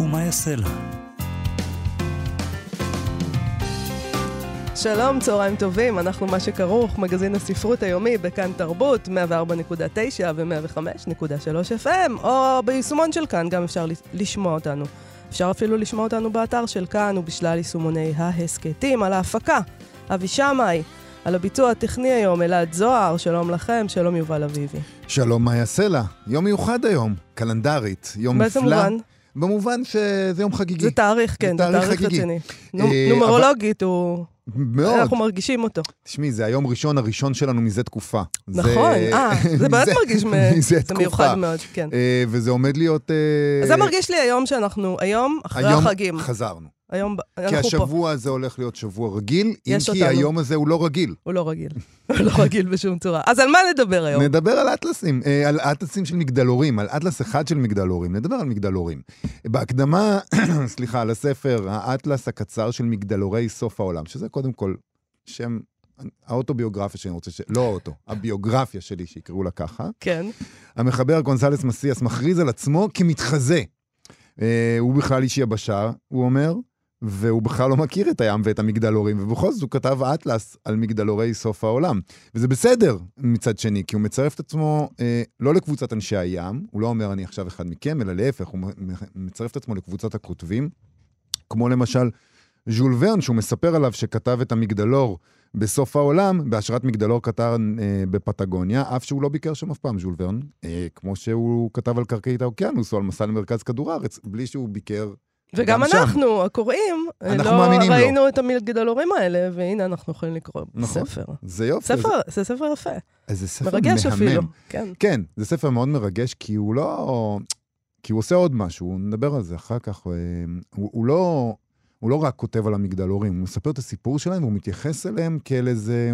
ומה יעשה לה. שלום, צהריים טובים, אנחנו מה שכרוך, מגזין הספרות היומי בכאן תרבות, 104.9 ו-105.3 FM, או ביישומון של כאן, גם אפשר לשמוע אותנו. אפשר אפילו לשמוע אותנו באתר של כאן ובשלל יישומוני ההסכתים, על ההפקה, אבי שמאי, על הביצוע הטכני היום, אלעד זוהר, שלום לכם, שלום יובל אביבי. שלום מאיה סלע, יום מיוחד היום, קלנדרית, יום באיזה נפלא. מובן? במובן שזה יום חגיגי. זה תאריך, כן, זה תאריך תאריך חגיגי. רציני. אה, נו- נומרולוגית, הוא... מאוד. אנחנו מרגישים אותו. תשמעי, זה היום ראשון הראשון שלנו מזה תקופה. זה- נכון, אה, זה באמת מרגיש, מזה זה תקופה. מיוחד מאוד, כן. אה, וזה עומד להיות... אה, זה מרגיש לי היום שאנחנו, היום, אחרי היום החגים. חזרנו. היום, כי אנחנו פה. השבוע הזה הולך להיות שבוע רגיל, אם כי אותנו. היום הזה הוא לא רגיל. הוא לא רגיל. הוא לא רגיל בשום צורה. אז על מה נדבר היום? נדבר על אטלסים, אה, על אטלסים של מגדלורים, על אטלס אחד של מגדלורים. נדבר על מגדלורים. בהקדמה, סליחה, לספר, האטלס הקצר של מגדלורי סוף העולם, שזה קודם כל שם, האוטוביוגרפיה שאני רוצה ש... לא האוטו, הביוגרפיה שלי, שיקראו לה ככה. כן. המחבר גונסלס מסיאס מכריז על עצמו כמתחזה. אה, הוא בכלל איש יבשה, הוא אומר, והוא בכלל לא מכיר את הים ואת המגדלורים, ובכל זאת הוא כתב אטלס על מגדלורי סוף העולם. וזה בסדר מצד שני, כי הוא מצרף את עצמו אה, לא לקבוצת אנשי הים, הוא לא אומר אני עכשיו אחד מכם, אלא להפך, הוא מצרף את עצמו לקבוצת הכותבים, כמו למשל ז'ול ורן, שהוא מספר עליו שכתב את המגדלור בסוף העולם, בהשראת מגדלור קטן אה, בפטגוניה, אף שהוא לא ביקר שם אף פעם, ז'ול ורן, אה, כמו שהוא כתב על קרקעית האוקיינוס או על מסע למרכז כדור הארץ, בלי שהוא ביקר וגם גם שם. אנחנו, הקוראים, אנחנו לא מאמינים לו. ראינו את המגדלורים האלה, והנה אנחנו יכולים לקרוא נכון. ספר. זה יופי. ספר, זה ספר יפה. זה, זה ספר מרגש מהמם. אפילו. כן. כן, זה ספר מאוד מרגש, כי הוא לא... כי הוא עושה עוד משהו, נדבר על זה אחר כך. אה, הוא, הוא לא... הוא לא רק כותב על המגדלורים, הוא מספר את הסיפור שלהם, והוא מתייחס אליהם כאל איזה,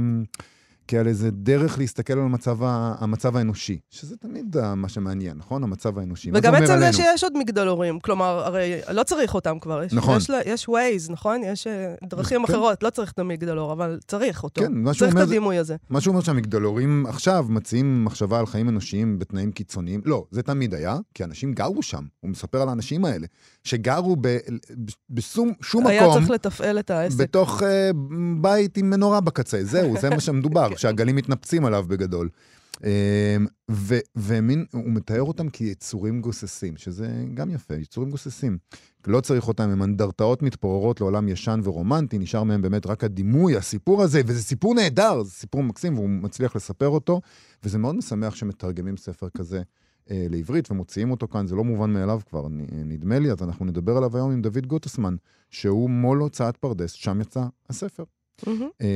כאל איזה דרך להסתכל על המצב, ה, המצב האנושי, שזה תמיד מה שמעניין, נכון? המצב האנושי. וגם אומר עצם זה? שיש עוד מגדלורים, כלומר, הרי לא צריך אותם כבר. יש, נכון. יש, יש Waze, נכון? יש אה, דרכים כן. אחרות, לא צריך את המגדלור, אבל צריך אותו. כן, מה שהוא צריך את אומר הדימוי הזה. מה שהוא אומר שהמגדלורים עכשיו מציעים מחשבה על חיים אנושיים בתנאים קיצוניים. לא, זה תמיד היה, כי אנשים גרו שם. הוא מספר על האנשים האלה, שגרו ב, בשום שום היה מקום, צריך לתפעל את העסק. בתוך uh, בית עם מנורה בקצה. זהו, זה מה שמדובר, כן. שהגלים מתנפצים עליו בגדול. Um, ו- ומין, הוא מתאר אותם כיצורים גוססים, שזה גם יפה, יצורים גוססים. לא צריך אותם, הם אנדרטאות מתפוררות לעולם ישן ורומנטי, נשאר מהם באמת רק הדימוי, הסיפור הזה, וזה סיפור נהדר, זה סיפור מקסים, והוא מצליח לספר אותו, וזה מאוד משמח שמתרגמים ספר כזה אה, לעברית ומוציאים אותו כאן, זה לא מובן מאליו כבר, נדמה לי, אז אנחנו נדבר עליו היום עם דוד גוטסמן, שהוא מו"ל הוצאת פרדס, שם יצא הספר. אה,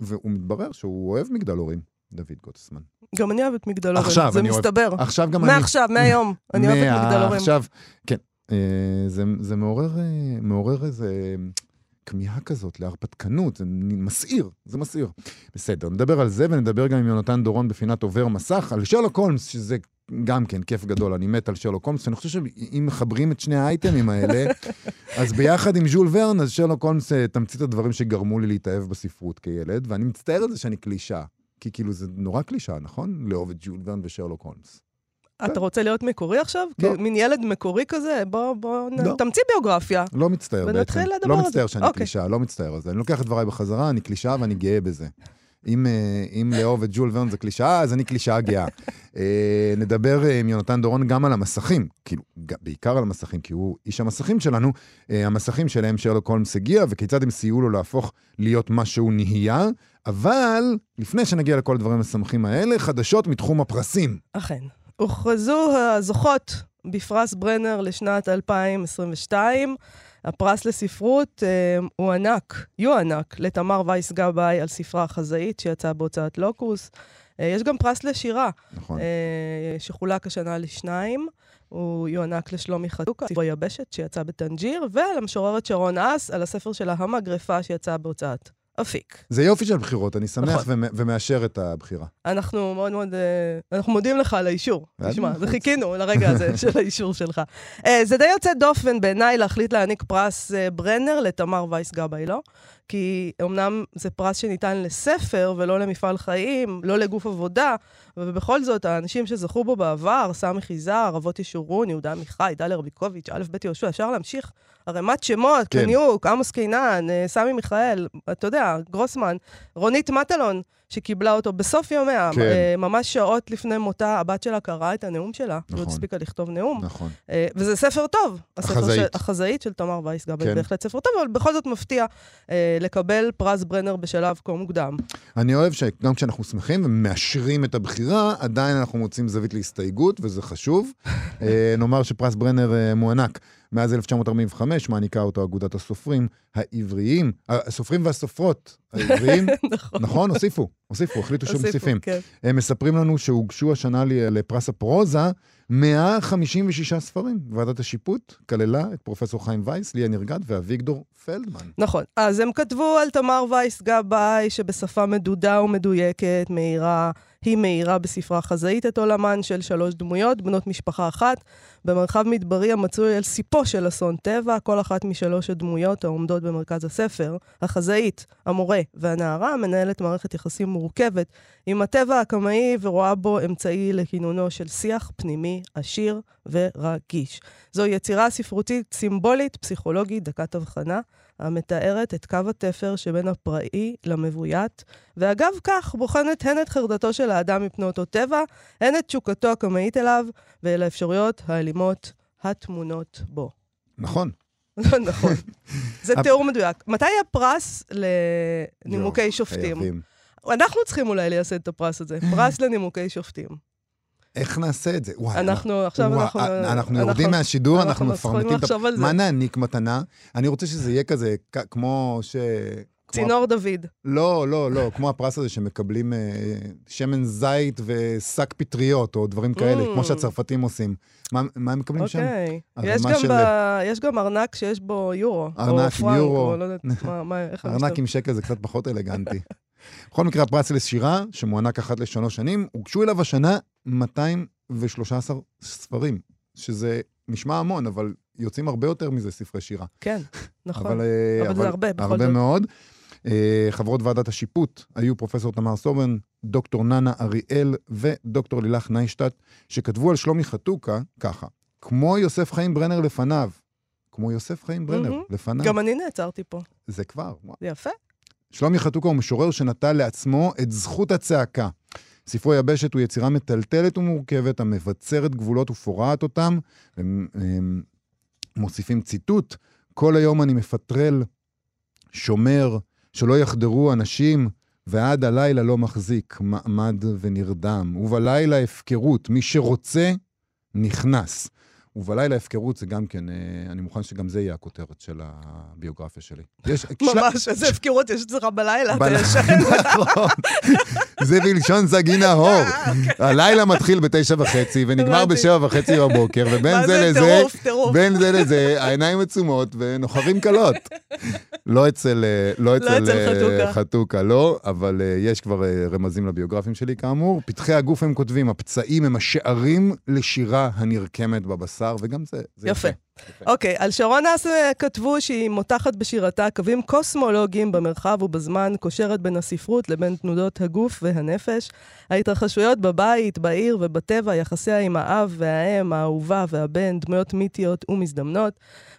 והוא מתברר שהוא אוהב מגדלורים, דוד גוטסמן. גם אני אוהבת מגדלורים, עכשיו זה אני אוהב- מסתבר. עכשיו גם אני... מעכשיו, מהיום, אני אוהבת מה- מגדלורים. עכשיו, כן. אה, זה, זה מעורר, אה, מעורר איזה כמיהה כזאת להרפתקנות, זה מסעיר, זה מסעיר. בסדר, נדבר על זה ונדבר גם עם יונתן דורון בפינת עובר מסך, על שרלוק הולמס, שזה גם כן כיף גדול, אני מת על שרלוק הולמס, ואני חושב שאם מחברים את שני האייטמים האלה, אז ביחד עם ז'ול ורן, אז שרלוק הולמס אה, תמצית הדברים שגרמו לי להתאהב בספרות כילד, ואני מצטער על זה שאני קלישאה. כי כאילו זה נורא קלישאה, נכון? לאהוב את ז'ול ורן ושרלוק הולמס. אתה רוצה להיות מקורי עכשיו? לא. מין ילד מקורי כזה? בוא, בוא, לא. תמציא ביוגרפיה. לא מצטער בעצם. ונתחיל לדבר לא על זה. מצטער שאני אוקיי. קלישאה, לא מצטער על זה. אני לוקח את דבריי בחזרה, אני קלישאה ואני גאה בזה. אם, אה, אם לאהוב את ג'ול ורן זה קלישאה, אז אני קלישאה גאה. אה, נדבר אה, עם יונתן דורון גם על המסכים, כאילו, בעיקר על המסכים, כי הוא איש המסכים שלנו, המסכים שאליהם שרלוק הולמס הגיע, וכיצד הם סייעו לו להפוך להיות מה שהוא נהיה, אבל לפני שנגיע לכל הדברים המשמחים האלה, חדשות מתחום הפרסים. אכן. הוכרזו הזוכות בפרס ברנר לשנת 2022. הפרס לספרות אה, הוענק, יוענק, לתמר וייס גבאי על ספרה החזאית שיצא בהוצאת לוקוס. אה, יש גם פרס לשירה, נכון. אה, שחולק השנה לשניים. הוא יוענק לשלומי חתוקה, ספרו יבשת שיצא בטנג'יר, ולמשוררת שרון אס על הספר שלה המגרפה שיצא בהוצאת אפיק. זה יופי של בחירות, אני שמח נכון. ומ- ומאשר את הבחירה. אנחנו מאוד מאוד, אה, אנחנו מודים לך על האישור. תשמע, בחוץ. וחיכינו לרגע הזה של האישור שלך. אה, זה די יוצא דופן בעיניי להחליט להעניק פרס אה, ברנר לתמר וייס גבאי, לא? כי אמנם זה פרס שניתן לספר ולא למפעל חיים, לא לגוף עבודה, ובכל זאת, האנשים שזכו בו בעבר, ס. יזהר, אבות ישורון, יהודה עמיחי, דליה רביקוביץ', א' ב' יהושע, אפשר להמשיך ערימת שמות, כן. קניוק, עמוס קינן, אה, סמי מיכאל, אתה יודע, גרוסמן, רונית מטלון, שקיבלה אותו בסוף יומיה, כן. אה, ממש שעות לפני מותה, הבת שלה קראה את הנאום שלה, היא עוד נכון. הספיקה לכתוב נאום. נכון. אה, וזה ספר טוב. החזאית. של, החזאית של תמר וייס גבי, כן. בהחלט ספר טוב, אבל בכל זאת מפתיע אה, לקבל פרס ברנר בשלב כה מוקדם. אני אוהב שגם כשאנחנו שמחים ומאשרים את הבחירה, עדיין אנחנו מוצאים זווית להסתייגות, וזה חשוב. אה, נאמר שפרס ברנר אה, מוענק מאז 1945, מעניקה אותו אגודת הסופרים העבריים, הסופרים והסופרות העבריים, נכון. נכון? הוסיפו, הוסיפו, החליטו הוסיפו, שמוסיפים. כן. הם מספרים לנו שהוגשו השנה לפרס הפרוזה 156 ספרים. ועדת השיפוט כללה את פרופסור חיים וייס, ליה נרגד ואביגדור פלדמן. נכון. אז הם כתבו על תמר וייס גבאי, שבשפה מדודה ומדויקת, מאירה, היא מאירה בספרה חזאית את עולמן של שלוש דמויות, בנות משפחה אחת, במרחב מדברי המצוי על סיפו של אסון טבע, כל אחת משלוש הדמויות העומדות במרכז הספר, החזאית, המורה והנערה, מנהלת מערכת יחסים מורכבת עם הטבע הקמאי ורואה בו אמצעי לכינונו של שיח פנימי, עשיר ורגיש. זו יצירה ספרותית סימבולית, פסיכולוגית, דקת הבחנה, המתארת את קו התפר שבין הפראי למבוית, ואגב כך בוחנת הן את חרדתו של האדם מפני אותו טבע, הן את תשוקתו הקמאית אליו, ואל האפשרויות האלימות הטמונות בו. נכון. נכון. זה תיאור מדויק. מתי הפרס לנימוקי שופטים? חייבים. אנחנו צריכים אולי לייסד את הפרס הזה, פרס לנימוקי שופטים. איך נעשה את זה? וואי, אנחנו, עכשיו וואי, אנחנו... אה, אנחנו יורדים מהשידור, אנחנו אנחנו יכולים מפרמטים את ה... לחשוב על זה. מה נעניק מתנה? אני רוצה שזה יהיה כזה, כמו ש... כמו- צינור דוד. לא, לא, לא, כמו הפרס הזה שמקבלים אה, שמן זית ושק פטריות, או דברים כאלה, Mm. כמו שהצרפתים עושים. מה מה הם מקבלים שם? אוקיי. יש של- ב- יש גם ארנק שיש בו יורו. ארנק עם יורו. או לא יודעת מה, מה, איך ארנק. עם שקל זה קצת פחות אלגנטי. בכל מקרה, הפרס לשירה, שמוענק אחת לשלוש שנים, הוגשו אליו השנה 213 ספרים, שזה נשמע המון, אבל יוצאים הרבה יותר מזה ספרי שירה. כן, נכון. אבל, אה, אבל זה הרבה, בכל הרבה זאת. מאוד. אה, חברות ועדת השיפוט היו פרופסור תמר סוברן, דוקטור ננה אריאל ודוקטור לילך ניישטט, שכתבו על שלומי חתוקה ככה, כמו יוסף חיים ברנר לפניו, כמו יוסף חיים ברנר מהמם. לפניו, גם אני נעצרתי פה. זה כבר. זה יפה. שלומי חתוקה הוא משורר שנטל לעצמו את זכות הצעקה. ספרו יבשת הוא יצירה מטלטלת ומורכבת, המבצרת גבולות ופורעת אותם. הם, הם מוסיפים ציטוט, כל היום אני מפטרל, שומר, שלא יחדרו אנשים, ועד הלילה לא מחזיק, מעמד ונרדם. ובלילה הפקרות, מי שרוצה, נכנס. ובלילה הפקרות זה גם כן, אה, אני מוכן שגם זה יהיה הכותרת של הביוגרפיה שלי. יש, ממש, איזה הפקרות יש אצלך בלילה, אתה ישן. נכון. זה בלשון סגי נהור. הלילה מתחיל בתשע וחצי ונגמר. בשבע וחצי בבוקר, ובין זה זה לזה, טירוף, טירוף. בין זה לזה, העיניים עצומות ונוחרים קלות. לא אצל, אה, לא אצל, אצל אה. חתוקה, לא, אבל אה, יש כבר אה, רמזים לביוגרפים שלי כאמור. פתחי הגוף הם כותבים, הפצעים הם השערים לשירה הנרקמת בבשר, וגם זה, זה יפה. יפה. אוקיי, על שרון אס כתבו שהיא מותחת בשירתה קווים קוסמולוגיים במרחב ובזמן, קושרת בין הספרות לבין תנודות הגוף והנפש. ההתרחשויות בבית, בעיר ובטבע, יחסיה עם האב והאם, האהובה והבן, דמויות מיתיות ומזדמנות.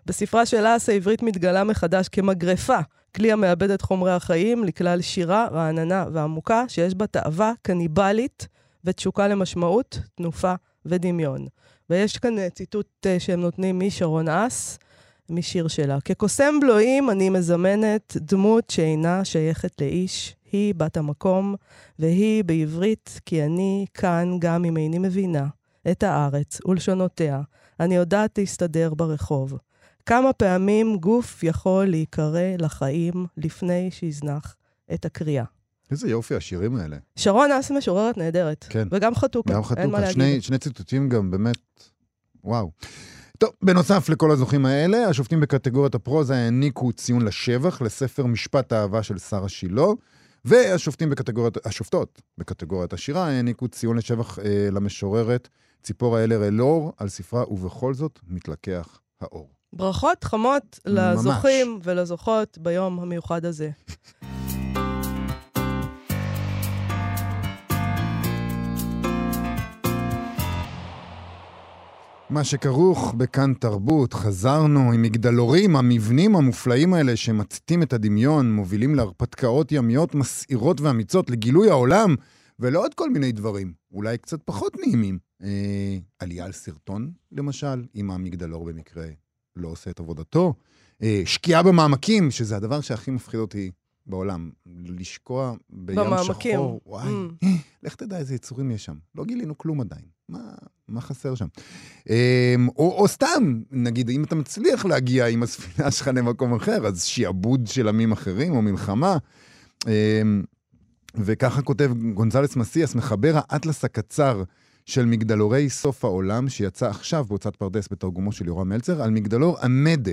בספרה של אס העברית מתגלה מחדש כמגרפה, כלי המאבד את חומרי החיים לכלל שירה רעננה ועמוקה, שיש בה תאווה קניבלית ותשוקה למשמעות, תנופה ודמיון. ויש כאן אה, ציטוט אה, שהם נותנים משרון אס, משיר שלה. כקוסם בלועים אני מזמנת דמות שאינה שייכת לאיש, היא בת המקום, והיא בעברית, כי אני כאן גם אם איני מבינה את הארץ ולשונותיה. אני יודעת להסתדר ברחוב. כמה פעמים גוף יכול להיקרא לחיים לפני שיזנח את הקריאה. איזה יופי השירים האלה. שרון אס משוררת נהדרת. כן. וגם חתוכה, גם חתוכה. שני, שני ציטוטים גם באמת וואו. טוב, בנוסף לכל הזוכים האלה, השופטים בקטגוריית הפרוזה העניקו ציון לשבח לספר משפט האהבה של שרה שילה, והשופטים בקטגוריית, השופטות בקטגוריית השירה העניקו ציון לשבח אה, למשוררת ציפורה אלר אלאור על ספרה ובכל זאת מתלקח האור. ברכות חמות לזוכים ולזוכות ביום המיוחד הזה. מה שכרוך בכאן תרבות, חזרנו עם מגדלורים, המבנים המופלאים האלה שמציתים את הדמיון, מובילים להרפתקאות ימיות מסעירות ואמיצות, לגילוי העולם, ולא עוד כל מיני דברים, אולי קצת פחות נעימים. אה, עלייה על סרטון, למשל, אם המגדלור במקרה לא עושה את עבודתו. אה, שקיעה במעמקים, שזה הדבר שהכי מפחיד אותי בעולם. לשקוע בים במעמקים. שחור, וואי, Mm. לך תדע איזה יצורים יש שם. לא גילינו כלום עדיין. מה, מה חסר שם? אמ, או, או סתם, נגיד, אם אתה מצליח להגיע עם הספינה שלך למקום אחר, אז שיעבוד של עמים אחרים או מלחמה. אמ, וככה כותב גונזלס מסיאס, מחבר האטלס הקצר של מגדלורי סוף העולם, שיצא עכשיו בהוצאת פרדס בתרגומו של יורם מלצר, על מגדלור עמדה,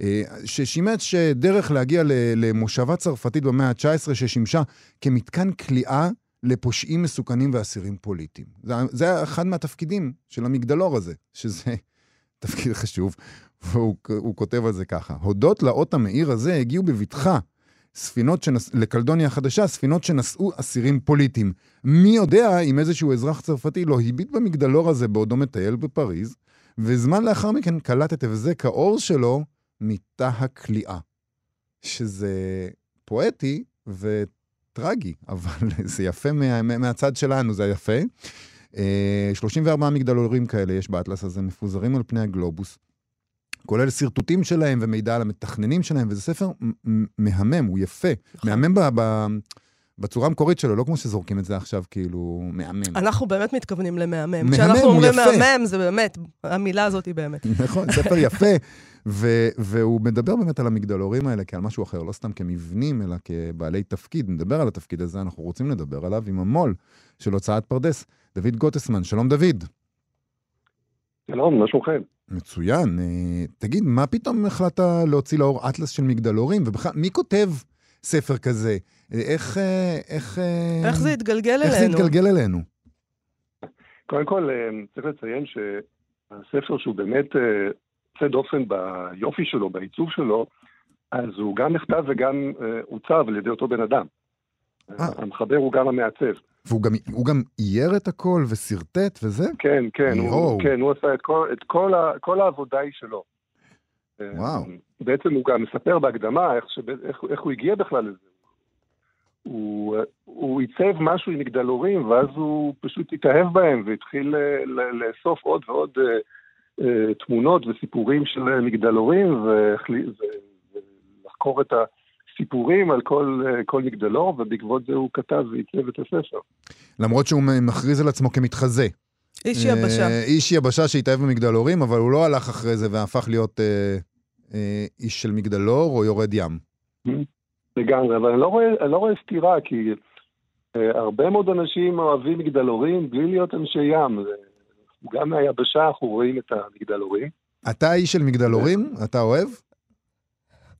אה, ששימש דרך להגיע למושבה צרפתית במאה ה-19, ששימשה כמתקן כליאה לפושעים מסוכנים ואסירים פוליטיים. זה, זה אחד מהתפקידים של המגדלור הזה, שזה תפקיד חשוב, והוא הוא כותב על זה ככה: הודות לאות המאיר הזה הגיעו בבטחה ספינות שנס... לקלדוניה החדשה, ספינות שנשאו אסירים פוליטיים. מי יודע אם איזשהו אזרח צרפתי לא הביט במגדלור הזה בעודו מטייל בפריז, וזמן לאחר מכן קלט את הבזק האור שלו מתא הכליאה. שזה פואטי וטרגי, אבל זה יפה מה... מה- מהצד שלנו, זה יפה. אה, 34 מגדלורים כאלה יש באטלס הזה, מפוזרים על פני הגלובוס. כולל שרטוטים שלהם ומידע על המתכננים שלהם, וזה ספר מהמם, הוא יפה. נכון. מהמם ב- ב- בצורה המקורית שלו, לא כמו שזורקים את זה עכשיו, כאילו, מהמם. אנחנו באמת מתכוונים למהמם. מהמם, כשאנחנו הוא אומרים יפה. מהמם, זה באמת, המילה הזאת היא באמת. נכון, ספר יפה. ו- והוא מדבר באמת על המגדלורים האלה כעל משהו אחר, לא סתם כמבנים, אלא כבעלי תפקיד. נדבר על התפקיד הזה, אנחנו רוצים לדבר עליו עם המו"ל של הוצאת פרדס, דוד גוטסמן. שלום דוד. שלום, מה שלומכם? מצוין. אה, תגיד, מה פתאום החלטת להוציא לאור אטלס של מגדלורים? ובכלל, מי כותב ספר כזה? איך... אה, איך, אה, איך זה התגלגל איך זה אלינו? התגלגל אלינו? קודם כל, אה, צריך לציין שהספר שהוא באמת יוצא דופן ביופי שלו, בעיצוב שלו, אז הוא גם נכתב וגם עוצב על ידי אותו בן אדם. אה. המחבר הוא גם המעצב. והוא גם, גם אייר את הכל ושרטט וזה? כן, כן. הוא, כן, הוא עשה את כל, את כל, ה, כל העבודה היא שלו. וואו. בעצם הוא גם מספר בהקדמה איך, שב, איך, איך הוא הגיע בכלל לזה. הוא, הוא עיצב משהו עם מגדלורים, ואז הוא פשוט התאהב בהם והתחיל אה, לאסוף עוד ועוד אה, אה, תמונות וסיפורים של מגדלורים, ולחקור את הסיפורים על כל, כל מגדלור, ובעקבות זה הוא כתב ועיצב את הספר. למרות שהוא מכריז על עצמו כמתחזה. איש יבשה. אה, איש יבשה שהתאהב במגדלורים, אבל הוא לא הלך אחרי זה והפך להיות אה, אה, איש של מגדלור או יורד ים. לגמרי, אבל אני לא רואה, אני לא רואה סתירה, כי אה, הרבה מאוד אנשים אוהבים מגדלורים בלי להיות אנשי ים. גם מהיבשה אנחנו רואים את המגדלורים. אתה איש של מגדלורים? אתה אוהב?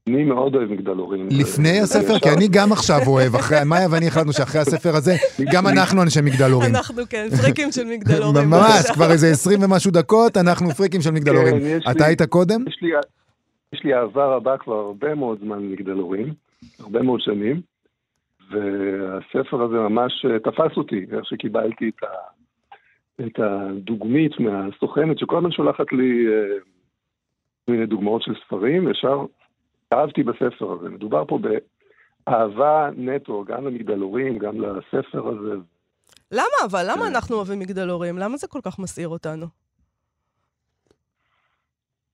אני מאוד אוהב מגדלורים. לפני אה, הספר? כי אני גם עכשיו אוהב. אחרי, מאיה ואני החלטנו שאחרי הספר הזה, גם אנחנו אנשי מגדלורים. אנחנו כן, פריקים של מגדלורים. ממש. כבר איזה עשרים ומשהו דקות, אנחנו פריקים של מגדלורים. כן, אתה היית קודם? יש לי, יש לי אהבה רבה כבר הרבה מאוד זמן למגדלורים, הרבה מאוד שנים, והספר הזה ממש אה, תפס אותי, איך שקיבלתי את, ה, את הדוגמית מהסוכנת, שכל הזמן שולחת לי אה, כל מיני דוגמאות של ספרים, ישר אהבתי בספר הזה. מדובר פה באהבה נטו, גם למגדלורים, גם לספר הזה. למה אבל? למה כן. אנחנו אוהבים מגדלורים? למה זה כל כך מסעיר אותנו?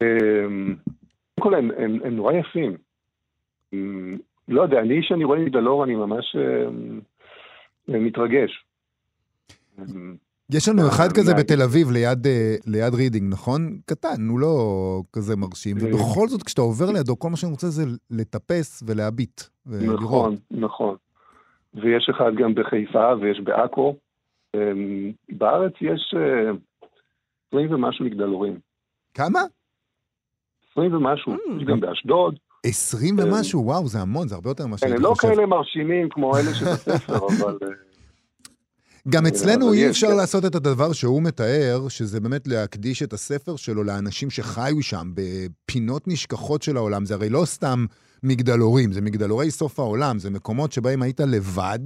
אמ, קודם כל, הם, הם, הם נורא יפים. אמ, לא יודע, אני, כשאני רואה מגדלור, אני ממש אמ, מתרגש. יש לנו אחד אה, כזה. בתל אביב, ליד, אה, ליד רידינג, נכון? קטן, הוא לא כזה מרשים. אה. ובכל זאת, כשאתה עובר לידו, כל מה שאני רוצה זה לטפס ולהביט. ולראות. נכון, נכון. ויש אחד גם בחיפה ויש בעכו. אמ, בארץ יש אה, 20 ומשהו מגדלורים. כמה? 20 ומשהו. יש גם באשדוד. 20 כן. ומשהו, וואו, זה המון, זה הרבה יותר ממה כן, הם לא חושב. כאלה מרשימים כמו אלה שבספר, אבל... אה, גם אצלנו אבל אי אפשר כן. לעשות את הדבר שהוא מתאר, שזה באמת להקדיש את הספר שלו לאנשים שחיו שם, בפינות נשכחות של העולם. זה הרי לא סתם מגדלורים, זה מגדלורי סוף העולם, זה מקומות שבהם היית לבד,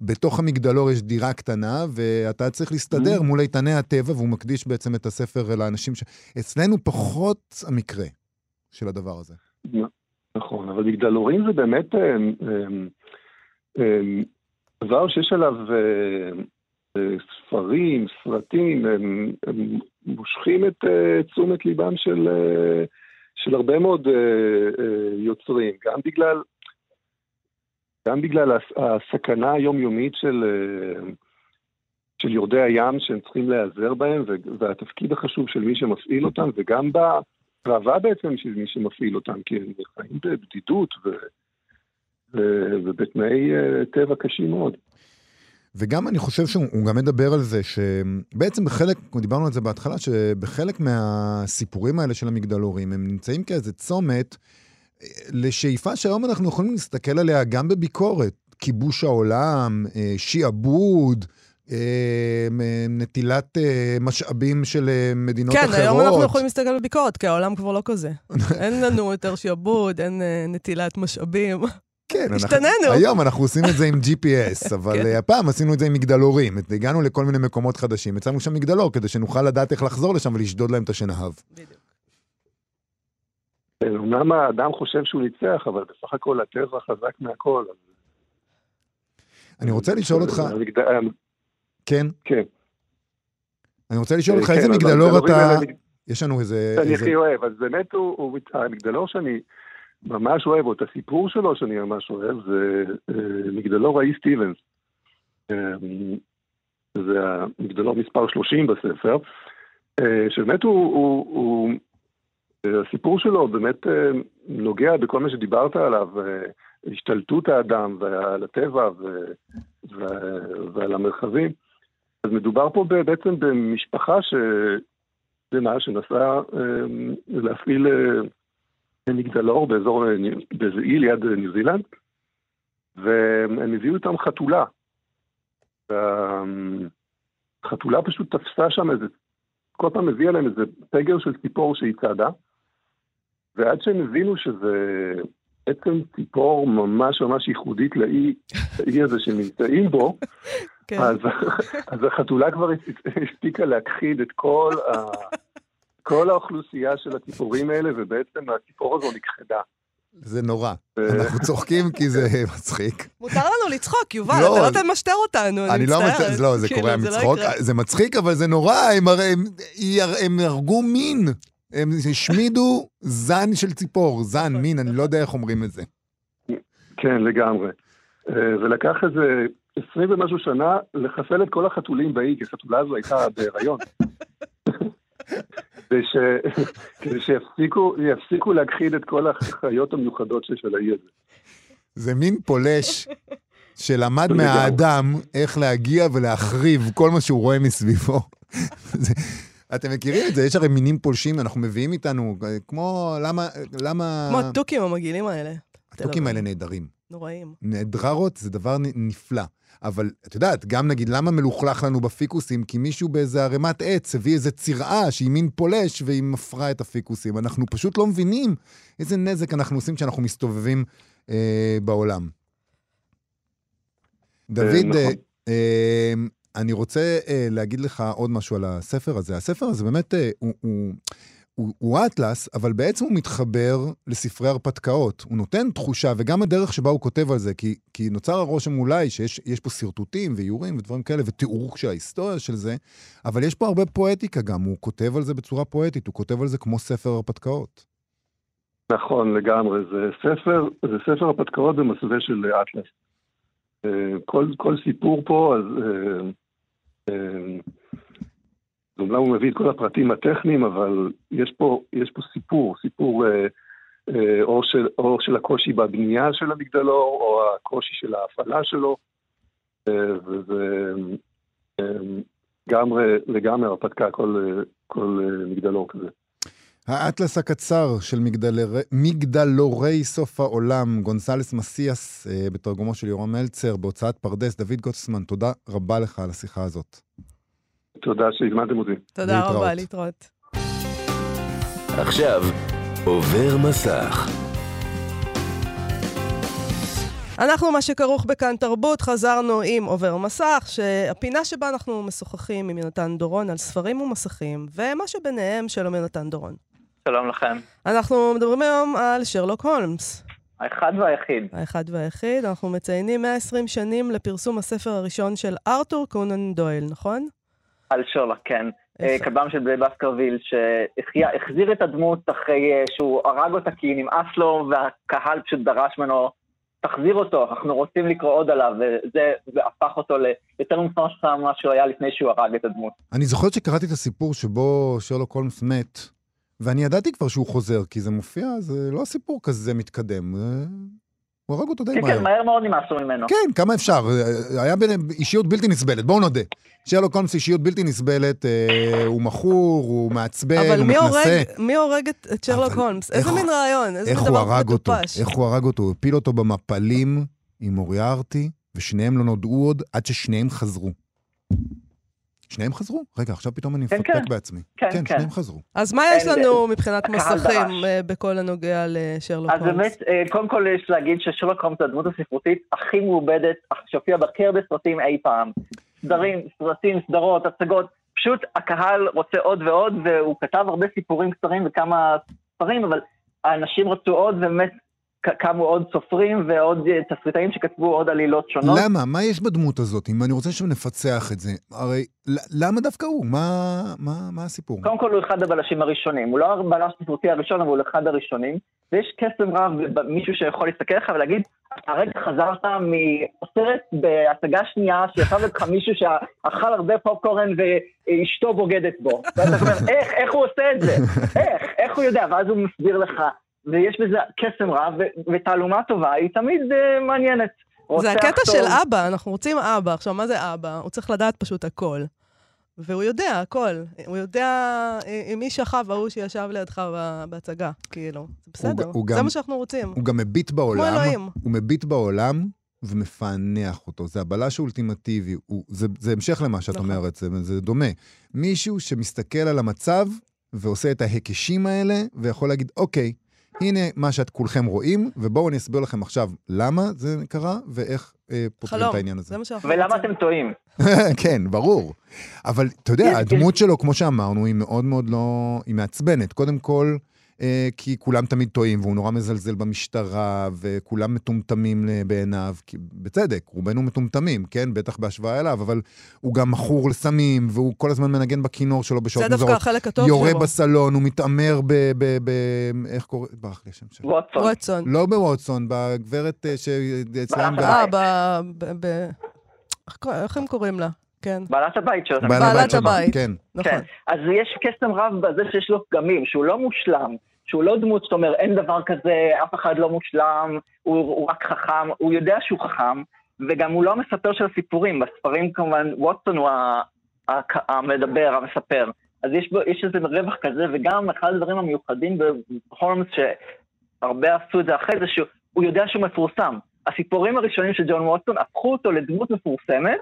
בתוך המגדלור יש דירה קטנה, ואתה צריך להסתדר מול איתני הטבע, והוא מקדיש בעצם את הספר לאנשים ש... אצלנו פחות המקרה של הדבר הזה. נכון, אבל מגדלורים זה באמת אה, אה, אה, דבר שיש עליו אה, אה, ספרים, סרטים, הם, הם מושכים את אה, תשומת ליבם של, אה, של הרבה מאוד אה, אה, יוצרים, גם בגלל, גם בגלל הס- הסכנה היומיומית של, אה, של יורדי הים שהם צריכים להיעזר בהם, והתפקיד החשוב של מי שמפעיל אותם, וגם ב... ראווה בעצם של מי שמפעיל אותם, כי הם חיים בבדידות ו... ו... ובתנאי אה, טבע קשים מאוד. וגם אני חושב שהוא הוא גם מדבר על זה שבעצם בחלק, דיברנו על זה בהתחלה, שבחלק מהסיפורים האלה של המגדלורים, הם נמצאים כאיזה צומת אה, לשאיפה שהיום אנחנו יכולים להסתכל עליה גם בביקורת. כיבוש העולם, אה, שעבוד, אה, נטילת משאבים של מדינות כן, אחרות. היום אנחנו יכולים להסתכל בביקורת, כי העולם כבר לא כזה. אין לנו יותר שעבוד, אין נטילת משאבים. כן, אנחנו- השתננו. היום אנחנו עושים את זה עם GPS, אבל כן. אה, הפעם עשינו את זה עם מגדלורים. הגענו לכל מיני מקומות חדשים, הצבנו שם מגדלור כדי שנוכל לדעת איך לחזור לשם ולשדוד להם את השנהב. אה, אומנם האדם חושב שהוא ניצח, אבל בסך הכל הטבע חזק מהכל. אני רוצה לשאול אותך, אה, כן? כן. אני רוצה לשאול אותך כן, איזה אבל מגדלור אתה... יש לנו איזה... איזה- הכי אוהב, אז באמת הוא, המגדלור שאני ממש אוהב, או את הסיפור שלו שאני ממש אוהב, זה אה, מגדלור האי סטיבנס. אה, זה המגדלור מספר 30 בספר, אה, שבאמת הוא, הוא, הוא הסיפור שלו באמת נוגע בכל מה שדיברת עליו, השתלטות האדם ועל הטבע ו, ו, ועל המרחבים. אז מדובר פה בעצם במשפחה ש... שנסעה להפעיל אה, מגדלור באזור, אה, באיזה אי ליד אה, ניו זילנד, והם הביאו איתם חתולה. והחתולה פשוט תפסה שם איזה, כל פעם הביאה להם איזה פגר של ציפור שהיא צעדה, ועד שהם הבינו שזה בעצם ציפור ממש ממש ייחודית לאי, לאי הזה שהם נמצאים בו, כן. אז, אז החתולה כבר הספיקה להכחיד את כל, ה, כל האוכלוסייה של הציפורים האלה, ובעצם הציפור הזו נכחדה. זה נורא. אנחנו צוחקים כי זה מצחיק. מותר לנו לצחוק, יובל, לא, אתה לא תמשטר אותנו, אני אני לא מצטערת. לא, זה כאילו, קורה לא מצחוק. יקרה. זה מצחיק, אבל זה נורא, הם הרי- הם- הם הרגו מין. הם השמידו זן של ציפור, זן, נכון, מין, אני לא יודע איך אומרים את זה. כן, לגמרי. אה, ולקח איזה 20 ומשהו שנה לחסל את כל החתולים באי, כי החתולה הזו הייתה בהיריון. כדי ש- כדי שיפסיקו יפסיקו להכחיד את כל החיות המיוחדות שיש על האי הזה. זה מין פולש שלמד לגמרי. מהאדם איך להגיע ולהחריב כל מה שהוא רואה מסביבו. זה- אתם מכירים את זה? יש הרי מינים פולשים, אנחנו מביאים איתנו, אה, כמו, למה, למה... כמו התוכים המגעילים האלה. התוכים האלה נהדרים. נוראים. נהדררות זה דבר נ- נפלא. אבל את יודעת, גם נגיד, למה מלוכלך לנו בפיקוסים? כי מישהו באיזה ערימת עץ הביא איזה צירעה שהיא מין פולש והיא מפרה את הפיקוסים. אנחנו פשוט לא מבינים איזה נזק אנחנו עושים כשאנחנו מסתובבים אה, בעולם. דוד, נכון. אה, אה, אני רוצה אה, להגיד לך עוד משהו על הספר הזה. הספר הזה באמת, אה, הוא, הוא, הוא, הוא אטלס, אבל בעצם הוא מתחבר לספרי הרפתקאות. הוא נותן תחושה, וגם הדרך שבה הוא כותב על זה, כי, כי נוצר הרושם אולי שיש יש פה שרטוטים ואיורים ודברים כאלה, ותיאור של ההיסטוריה של זה, אבל יש פה הרבה פואטיקה גם, הוא כותב על זה בצורה פואטית, הוא כותב על זה כמו ספר הרפתקאות. נכון, לגמרי. זה ספר, זה ספר הרפתקאות במסווה של אטלס. אה, כל, כל סיפור פה, אז... אומנם הוא מביא את כל הפרטים הטכניים, אבל יש פה, יש פה סיפור, סיפור אה, אה, או, של, או של הקושי בבנייה של המגדלור, או הקושי של ההפעלה שלו, אה, וזה אה, לגמרי, לגמרי הרפתקה, כל, כל אה, מגדלור כזה. האטלס הקצר של מגדלרי, מגדלורי סוף העולם, גונסלס מסיאס, אה, בתרגומו של יורם מלצר, בהוצאת פרדס, דוד גוטסמן, תודה רבה לך על השיחה הזאת. תודה שהזמנתם אותי. תודה להתראות. רבה, להתראות. עכשיו, עובר מסך. אנחנו, מה שכרוך בכאן תרבות, חזרנו עם עובר מסך, שהפינה שבה אנחנו משוחחים עם יונתן דורון על ספרים ומסכים, ומה שביניהם שלום יונתן דורון. שלום לכם. אנחנו מדברים היום על שרלוק הולמס, האחד והיחיד. האחד והיחיד. אנחנו מציינים 120 שנים לפרסום הספר הראשון של ארתור קונן דויל, נכון? על שרלוק, כן. יפה. אה, של בלי בסקרוויל, שהחזיר את הדמות אחרי אה, שהוא הרג אותה כי נמאס לו, והקהל פשוט דרש ממנו, תחזיר אותו, אנחנו רוצים לקרוא עוד עליו, וזה והפך אותו ליותר מפורש ממה שהוא היה לפני שהוא הרג את הדמות. אני זוכר שקראתי את הסיפור שבו שרלוק הולמס מת, ואני ידעתי כבר שהוא חוזר, כי זה מופיע, זה לא סיפור כזה מתקדם. הוא הרג אותו די כן, מהר. כן, מהר מאוד נמאסו ממנו. כן, כמה אפשר? היה בין אישיות בלתי נסבלת, בואו נודה. שרלוק הולמס אישיות בלתי נסבלת, אה, הוא מכור, הוא מעצבן, אבל הוא מי מתנשא. הורג, מי הורג את, שרלוק אבל הולמס? איזה מין רעיון? איזה איך מין הוא דבר הרג אותו? מטופש? איך הוא הרג אותו? הוא הפיל אותו במפלים עם מוריארטי, ושניהם לא נודעו עוד עד ששניהם חזרו. שניהם חזרו? רגע, עכשיו פתאום אני כן, מפקפק כן. בעצמי. כן, כן, כן. שניהם חזרו. אז מה יש אין, לנו מבחינת הקהל מסכים. אה, בכל הנוגע לשרלוק אז הולמס? באמת, אה, קודם כל יש להגיד ששרלוק הולמס זה הדמות הספרותית הכי מעובדת, שהופיעה בהכי הרבה סרטים אי פעם. סדרים, סרטים, סדרות, הצגות, פשוט הקהל רוצה עוד ועוד, והוא כתב הרבה סיפורים קצרים וכמה ספרים, אבל האנשים רצו עוד, ובאמת קמו עוד סופרים ועוד אה, תסריטאים שכתבו עוד עלילות שונות. למה? מה יש בדמות הזאת? אם אני רוצה שנפצח את זה. הרי, למה דווקא הוא? מה, מה, מה הסיפור? קודם כל הוא אחד הבלשים הראשונים, הוא לא הבלש הספרותי הראשון, אבל הוא אחד הראשונים, ויש קסם רב במישהו שיכול להסתכל לך ולהגיד, הרגע חזרת מסרט בהצגה שנייה, שישב לך מישהו שאכל הרבה פופקורן ואשתו בוגדת בו. ואתה אומר, איך, איך הוא עושה את זה? איך, איך הוא יודע? ואז הוא מסביר לך, ויש בזה קסם רב, ו- ותעלומה טובה היא תמיד אה, מעניינת. זה הקטע טוב. של אבא, אנחנו רוצים אבא. עכשיו, מה זה אבא? הוא צריך לדעת פשוט הכל. והוא יודע הכל. הוא יודע אה, עם מי שכב ההוא שישב לידך בהצגה, כאילו. זה בסדר, הוא זה גם- מה שאנחנו רוצים. הוא גם מביט בעולם, אלוהים. הוא מביט בעולם ומפענח אותו. זה הבלש האולטימטיבי. הוא, זה, זה המשך למה שאת נכון. אומרת, זה, זה דומה. מישהו שמסתכל על המצב ועושה את ההיקשים האלה, ויכול להגיד, אוקיי, הנה מה שאת כולכם רואים, ובואו אני אסביר לכם עכשיו למה זה קרה, ואיך אה, פותרים חלום, את העניין הזה. זה מה שאנחנו ולמה. אתם טועים? כן, ברור. אבל אתה יודע, הדמות שלו, כמו שאמרנו, היא מאוד מאוד לא... היא מעצבנת. קודם כל, כי כולם תמיד טועים, והוא נורא מזלזל במשטרה, וכולם מטומטמים אה, בעיניו, כי בצדק, רובנו מטומטמים, כן? בטח בהשוואה אליו, אבל הוא גם מכור לסמים, והוא כל הזמן מנגן בכינור שלו בשעות זה דווקא מוזרות. החלק הטוב יורה שלו. בסלון, הוא מתעמר ב... ב, ב איך קורא? ברח לי השם שלו. ווטסון. ווטסון. לא בווטסון, בגברת אה, שאצלם... ב- אה, הבית. ב... ב... ב- איך הם קוראים לה? כן. בעלת הבית שלו. בעלת שמה, הבית. כן. נכון. כן, אז יש קסם רב בזה שיש לו פגמים, שהוא לא מושלם, שהוא לא דמות שאתה אומר, אין דבר כזה, אף אחד לא מושלם, הוא, הוא רק חכם, הוא יודע שהוא חכם, וגם הוא לא המספר של הסיפורים, בספרים כמובן, ווטסון הוא המדבר, המספר. אז יש, בו, יש איזה רווח כזה, וגם אחד הדברים המיוחדים בהולמס, שהרבה עשו את זה אחרי זה, שהוא יודע שהוא מפורסם. הסיפורים הראשונים של ג'ון ווטסון הפכו אותו לדמות מפורסמת,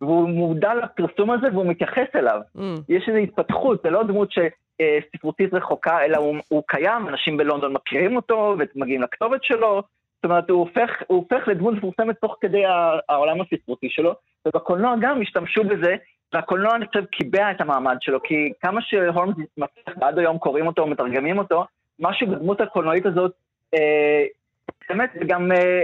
והוא מודע לפרסום הזה והוא מתייחס אליו. Mm. יש איזו התפתחות, זה לא דמות שספרותית רחוקה, אלא הוא, הוא קיים, אנשים בלונדון מכירים אותו ומגיעים לכתובת שלו, זאת אומרת, הוא הופך, הוא הופך לדמות מפורסמת תוך כדי העולם הספרותי שלו, ובקולנוע גם השתמשו בזה, והקולנוע אני חושב קיבע את המעמד שלו, כי כמה שהולמס מצליח ועד היום קוראים אותו ומתרגמים אותו, משהו בדמות הקולנועית הזאת, אה, באמת, הפ- אה,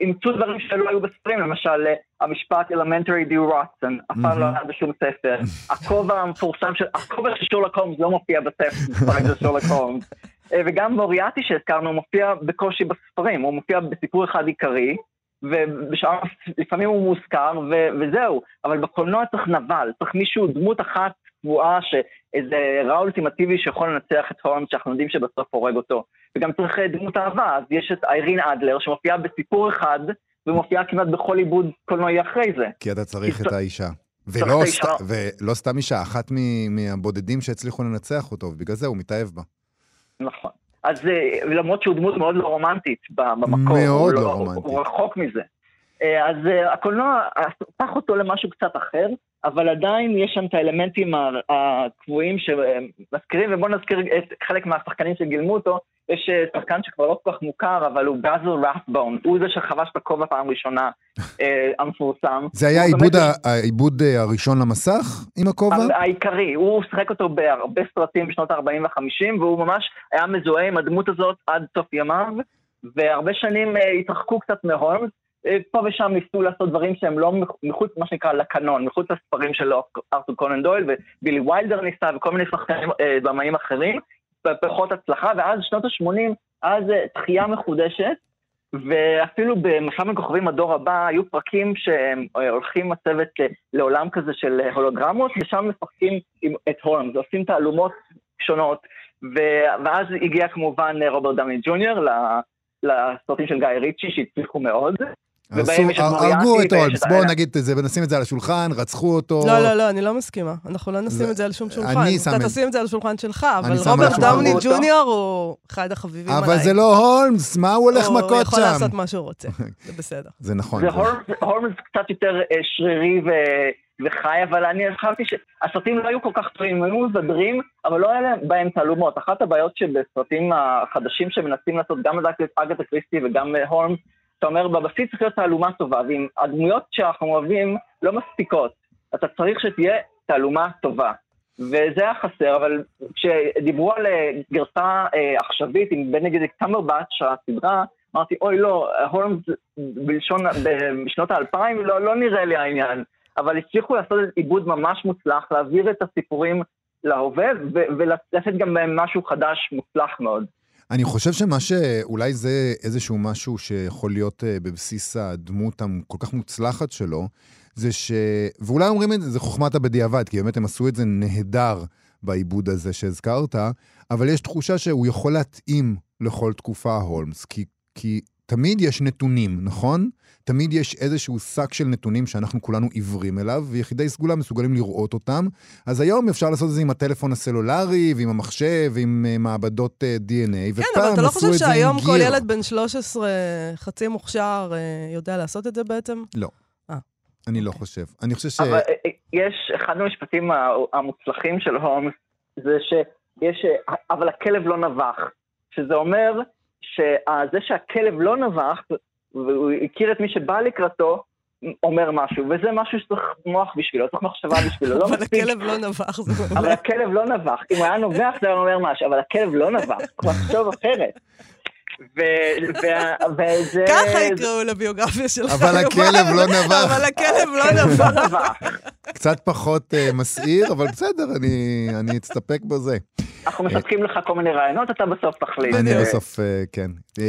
אימצו דברים שלא היו בספרים, למשל אה, המשפט elementary do rotten, אף פעם לא היה בשום ספר. הכובע המפורסם של, הכובע של שורלוק הולמס לא מופיע בספר, של שורלוק הולמס. אה, וגם מוריאטי שהזכרנו, מופיע בקושי בספרים, הוא מופיע בסיפור אחד עיקרי, ובשאר, לפעמים הוא מוזכר, ו- וזהו. אבל בקולנוע צריך נבל, צריך מישהו, דמות אחת קבועה, שאיזה רע אולטימטיבי שיכול לנצח את הולמס, שאנחנו יודעים שבסוף הורג אותו. וגם צריך אה, דמות אהבה, אז יש את איירין אדלר, שמופיעה בסיפור אחד, ומופיעה כמעט בכל עיבוד קולנועי אחרי זה. כי אתה צריך את האישה. ולא, צריך סת... להישאר- ולא סתם אישה, אחת. מהבודדים שהצליחו לנצח אותו, ובגלל זה הוא מתאהב בה. נכון. אז אה, למרות שהוא דמות מאוד לא רומנטית במקור. מאוד הוא לא רומנטית. הוא רחוק מזה. אה, אז אה, הקולנוע הפך אותו למשהו קצת אחר, אבל עדיין יש שם את האלמנטים הקבועים שמזכירים, ובואו נזכיר את חלק מהשחקנים שגילמו אותו. יש אה, שחקן שכבר לא כל כך מוכר, אבל הוא באזל רפבון. הוא זה שחבש את הכובע פעם ראשונה, המפורסם. זה היה העיבוד, הראשון למסך עם הכובע? העיקרי, הוא שיחק אותו בהרבה סרטים בשנות ה-40 וה-50, והוא ממש היה מזוהה עם הדמות הזאת עד סוף ימיו, והרבה שנים התרחקו קצת מהולמס. אה, פה ושם ניסו לעשות דברים שהם לא מח- מחוץ, מה שנקרא, לקנון, מחוץ לספרים של ארתור קונן דויל, ובילי ויילדר ניסה, וכל מיני שחקנים, אה, במאים אחרים, בפחות הצלחה, ואז שנות ה-80, אז אה, תחייה מחודשת, ואפילו במשל בין כוכבים הדור הבא, היו פרקים שהולכים הצוות אה, לעולם כזה של הולוגרמות, ושם משחקים את הולמס, עושים תעלומות שונות, ואז הגיע כמובן רוברט דמני ג'וניור לסרטים של גיא ריצ'י, שהצליחו מאוד. את הרגו את הולמס, את בואו. נגיד את זה ונשים את זה על השולחן, רצחו אותו. לא, לא, לא, אני לא מסכימה. אנחנו לא נשים זה- את זה על שום שולחן. אני שם אתה את- תשים את זה על השולחן שלך, אבל שם רוברט. דאוני. ג'וניור הוא אחד החביבים עליי. אבל זה לא הולמס, מה הוא הולך הוא מכות יכול לעשות שם? מה שהוא רוצה, זה בסדר. זה נכון. הולמס, קצת יותר אה, שרירי ו- וחי, אבל אני חשבתי שהסרטים לא היו כל כך טובים, הם היו מבדרים, אבל לא היה להם בהם תעלומות. אחת הבעיות שבסרטים החדשים שמנסים לעשות, גם אגת אקריסטי וגם אה, הולמס, אתה אומר, בבסיס צריך להיות תעלומה טובה, ואם הדמויות שאנחנו אוהבים לא מספיקות, אתה צריך שתהיה תעלומה טובה. וזה היה חסר, אבל כשדיברו על אה, גרסה אה, עכשווית עם בנגדיק קמברבץ', הסדרה, אמרתי, אוי לא, הולמס בלשון, בשנות האלפיים לא, לא נראה לי העניין. אבל הצליחו לעשות עיבוד ממש מוצלח, להעביר את הסיפורים להווה, ולתת גם משהו חדש מוצלח מאוד. אני חושב שמה שאולי זה איזשהו משהו שיכול להיות אה, בבסיס הדמות הכל כך מוצלחת שלו, זה ש... ואולי אומרים את זה, זה חוכמת הבדיעבד, כי באמת הם עשו את זה נהדר בעיבוד הזה שהזכרת, אבל יש תחושה שהוא יכול להתאים לכל תקופה הולמס, כי, כי תמיד יש נתונים, נכון? תמיד יש איזשהו שק של נתונים שאנחנו כולנו עיוורים אליו, ויחידי סגולה מסוגלים לראות אותם. אז היום אפשר לעשות את זה עם הטלפון הסלולרי, ועם המחשב, ועם uh, מעבדות uh, DNA, כן, ופעם אבל אתה לא עשו חושב את זה עם שהיום כל גיר. ילד בן 13 חצי מוכשר אה, יודע לעשות את זה בעצם? אני אוקיי. לא חושב. אני חושב ש... אבל אה, אה, יש, אחד המשפטים המוצלחים של הולמס, זה שיש, אה, אבל הכלב לא נבח. שזה אומר שזה שהכלב לא נבח, והוא הכיר את מי שבא לקראתו, אומר משהו, וזה משהו שצריך מוח בשבילו, צריך מחשבה בשבילו, לא אבל מספיק הכלב לא נבח, זה אבל מעולה. הכלב לא נבח. אם הוא היה נובח זה היה אומר משהו, אבל הכלב לא נבח. הוא לחשוב אחרת. וזה... ככה יקראו לביוגרפיה שלך. אבל הכלב לא נבח. אבל הכלב לא נבח. לא נבח. קצת פחות uh, מסעיר, אבל בסדר, אני, אני אסתפק בזה. אנחנו מספקים לך כל מיני רעיונות, אתה בסוף תחליט. אני אה, בסוף, uh, כן. Um,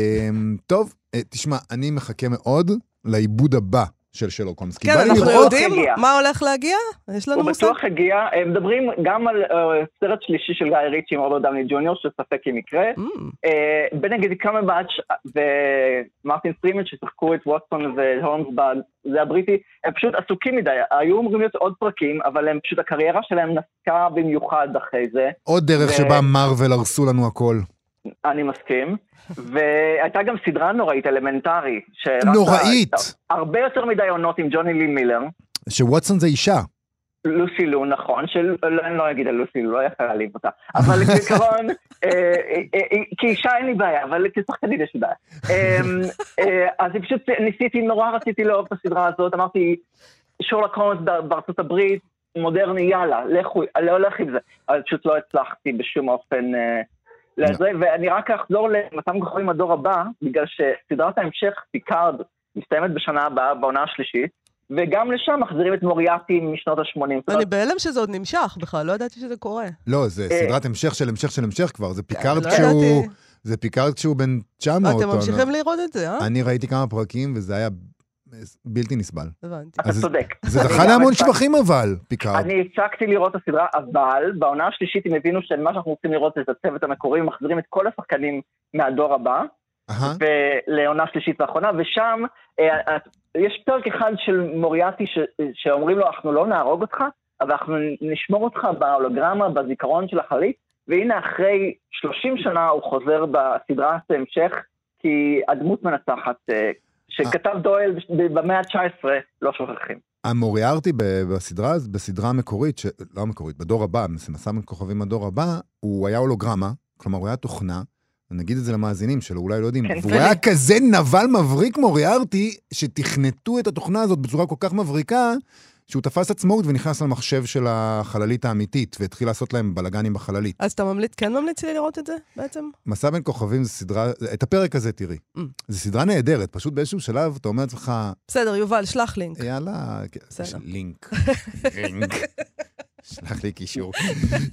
טוב, תשמע, אני מחכה מאוד לעיבוד הבא של שרלוק הולמס. כי כן, אנחנו לראות... יודעים הגיע. מה הולך להגיע? יש לנו הוא מושג? בטוח הגיע, הם מדברים גם על אה, סרט שלישי של גיא ריצ'י עם רוברט דמני ג'וניור, שספק אם יקרה. Mm, אה, בנגד קמרבץ' ומרטין פרימן ששיחקו את ווטסון והולמס בזה הבריטי, הם פשוט עסוקים מדי, היו אמורים להיות עוד פרקים, אבל הם פשוט, הקריירה שלהם נסקה במיוחד אחרי זה, עוד דרך ו- שבה מארוול הרסו לנו הכל. אני מסכים. והייתה גם סדרה נוראית, אלמנטרי. נוראית! הרבה יותר מדי עונות עם ג'וני לי מילר. שווטסון זה אישה. לוסי לו, נכון, של... לא, אני לא אגיד על לוסי לו, לא יכול להעליב אותה. אבל כעיקרון, אה, אה, אה, כאישה אין לי בעיה, אבל כשחקנית יש לי בעיה. אה, אז פשוט ניסיתי, נורא רציתי לאהוב את הסדרה הזאת, אמרתי, שורלוק הולמס בארצות הברית, מודרני, יאללה, לכו, אני הולך עם זה. אבל פשוט לא הצלחתי בשום אופן לזה, ואני רק אחזור למסע בין כוכבים הדור הבא, בגלל שסדרת ההמשך, פיקארד, מסתיימת בשנה הבאה, בעונה השלישית, וגם לשם מחזירים את מוריאטי משנות ה-80. אני בהלם שזה עוד נמשך בכלל, לא ידעתי שזה קורה. לא, זה אה. סדרת המשך של המשך של המשך כבר, זה פיקארד לא כשהוא... זה פיקארד כשהוא בן 900. אתם או- ממשיכים לראות את זה, אה? אני ראיתי כמה פרקים וזה היה בלתי נסבל. הבנתי. אתה צודק. זה אני זכה להמון שבחים אבל, פיקארד. אני הפסקתי לראות את הסדרה, אבל בעונה השלישית הם הבינו שמה שאנחנו רוצים לראות זה את הצוות המקורי, מחזירים את כל השחקנים מהדור הבא, אהה. ולעונה שלישית ואחרונה, ושם אה, יש פרק אחד של מוריאטי שאומרים לו, אנחנו לא נהרוג אותך, אבל אנחנו נשמור אותך בהולוגרמה, בזיכרון של החללית, והנה אחרי 30 שנה הוא חוזר בסדרת המשך, כי הדמות מנצחת, אה, שכתב דואל במאה ה-19, לא שוכחים. המוריארטי בסדרה, בסדרה המקורית, ש... לא המקורית, בדור הבא, מסע בין כוכבים הדור הבא, הוא היה הולוגרמה, כלומר הוא היה תוכנה, נגיד את זה למאזינים שלו, אולי לא יודעים, כן, והוא כן. היה כזה נבל מבריק מוריארטי, שתכנתו את התוכנה הזאת בצורה כל כך מבריקה, שהוא תפס עצמאות ונכנס למחשב של החללית האמיתית, והתחיל לעשות להם בלאגנים בחללית. אז אתה ממליץ, כן ממליץ לי לראות את זה בעצם? מסע בין כוכבים זה סדרה, את הפרק הזה תראי. Mm. זו סדרה נהדרת, פשוט באיזשהו שלב אתה אומר לעצמך, בסדר, יובל, שלח לינק. יאללה, בסדר. יש לינק. לינק. שלח לי קישור.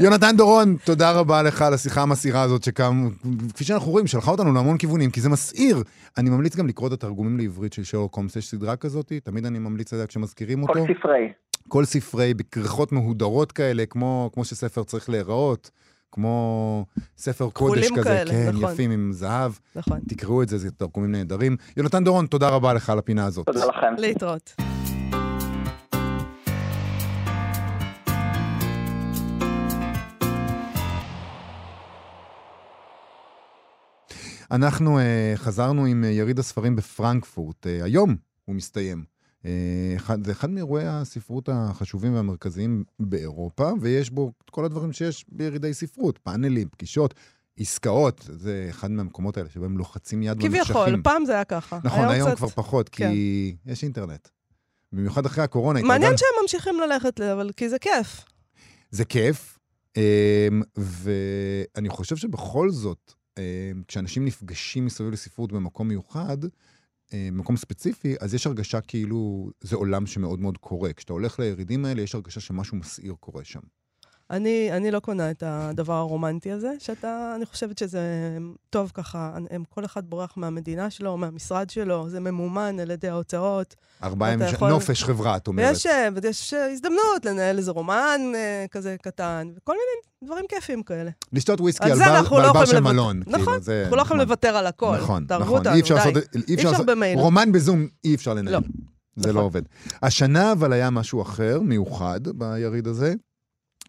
יונתן דורון, תודה רבה לך על השיחה המסעירה הזאת, שקם, כפי שאנחנו רואים, שלחה אותנו להמון כיוונים, כי זה מסעיר. אני ממליץ גם לקרוא את התרגומים לעברית של שרלוק הולמס, יש סדרה כזאת, תמיד אני ממליץ על זה כשמזכירים כל אותו. ספרי. כל ספרי בכריכות מהודרות כאלה, כמו, כמו שספר צריך להיראות, כמו ספר קודש כזה, כאלה, כן, נכון. יפים עם זהב. נכון. תקראו את זה, זה תרגומים נהדרים. יונתן דורון, תודה רבה לך על הפינה הזאת. תודה לכם. להתראות. אנחנו uh, חזרנו עם uh, יריד הספרים בפרנקפורט. Uh, היום הוא מסתיים. Uh, אחד, זה אחד מאירועי הספרות החשובים והמרכזיים באירופה, ויש בו את כל הדברים שיש בירידי ספרות, פאנלים, פגישות, עסקאות, זה אחד מהמקומות האלה שבהם לוחצים יד במחשכים. כביכול, פעם זה היה ככה. נכון, היום קצת- כבר פחות, כי כן. יש אינטרנט. במיוחד אחרי הקורונה. מעניין שהם ממשיכים ללכת, אבל כי זה כיף. זה כיף, אמ, ואני חושב שבכל זאת, כשאנשים נפגשים מסביב לספרות במקום מיוחד, אמ, במקום ספציפי, אז יש הרגשה כאילו זה עולם שמאוד מאוד קורה. כשאתה הולך לירידים האלה, יש הרגשה שמשהו מסעיר קורה שם. אני, אני לא קונה את הדבר הרומנטי הזה, שאתה, אני חושבת שזה טוב ככה, הם, כל אחד בורח מהמדינה שלו, מהמשרד שלו, זה ממומן על ידי ההוצאות. ארבעה ימים, יכול- נופש חברה, את אומרת. ויש, אה, ויש אה, הזדמנות לנהל איזה רומן אה, כזה קטן, וכל מיני דברים כיפים כאלה. לשתות וויסקי על על בר, לא בר של. מלון. נכון, כאילו, זה אנחנו לא יכולים נחמד. לוותר על הכל. נכון, נכון. אותנו, אי אפשר. לעשות, אי אפשר לעשות, במייל. רומן בזום אי אפשר לנהל. לא. זה נכון. לא עובד. השנה אבל היה משהו אחר, מיוחד, ביריד הזה.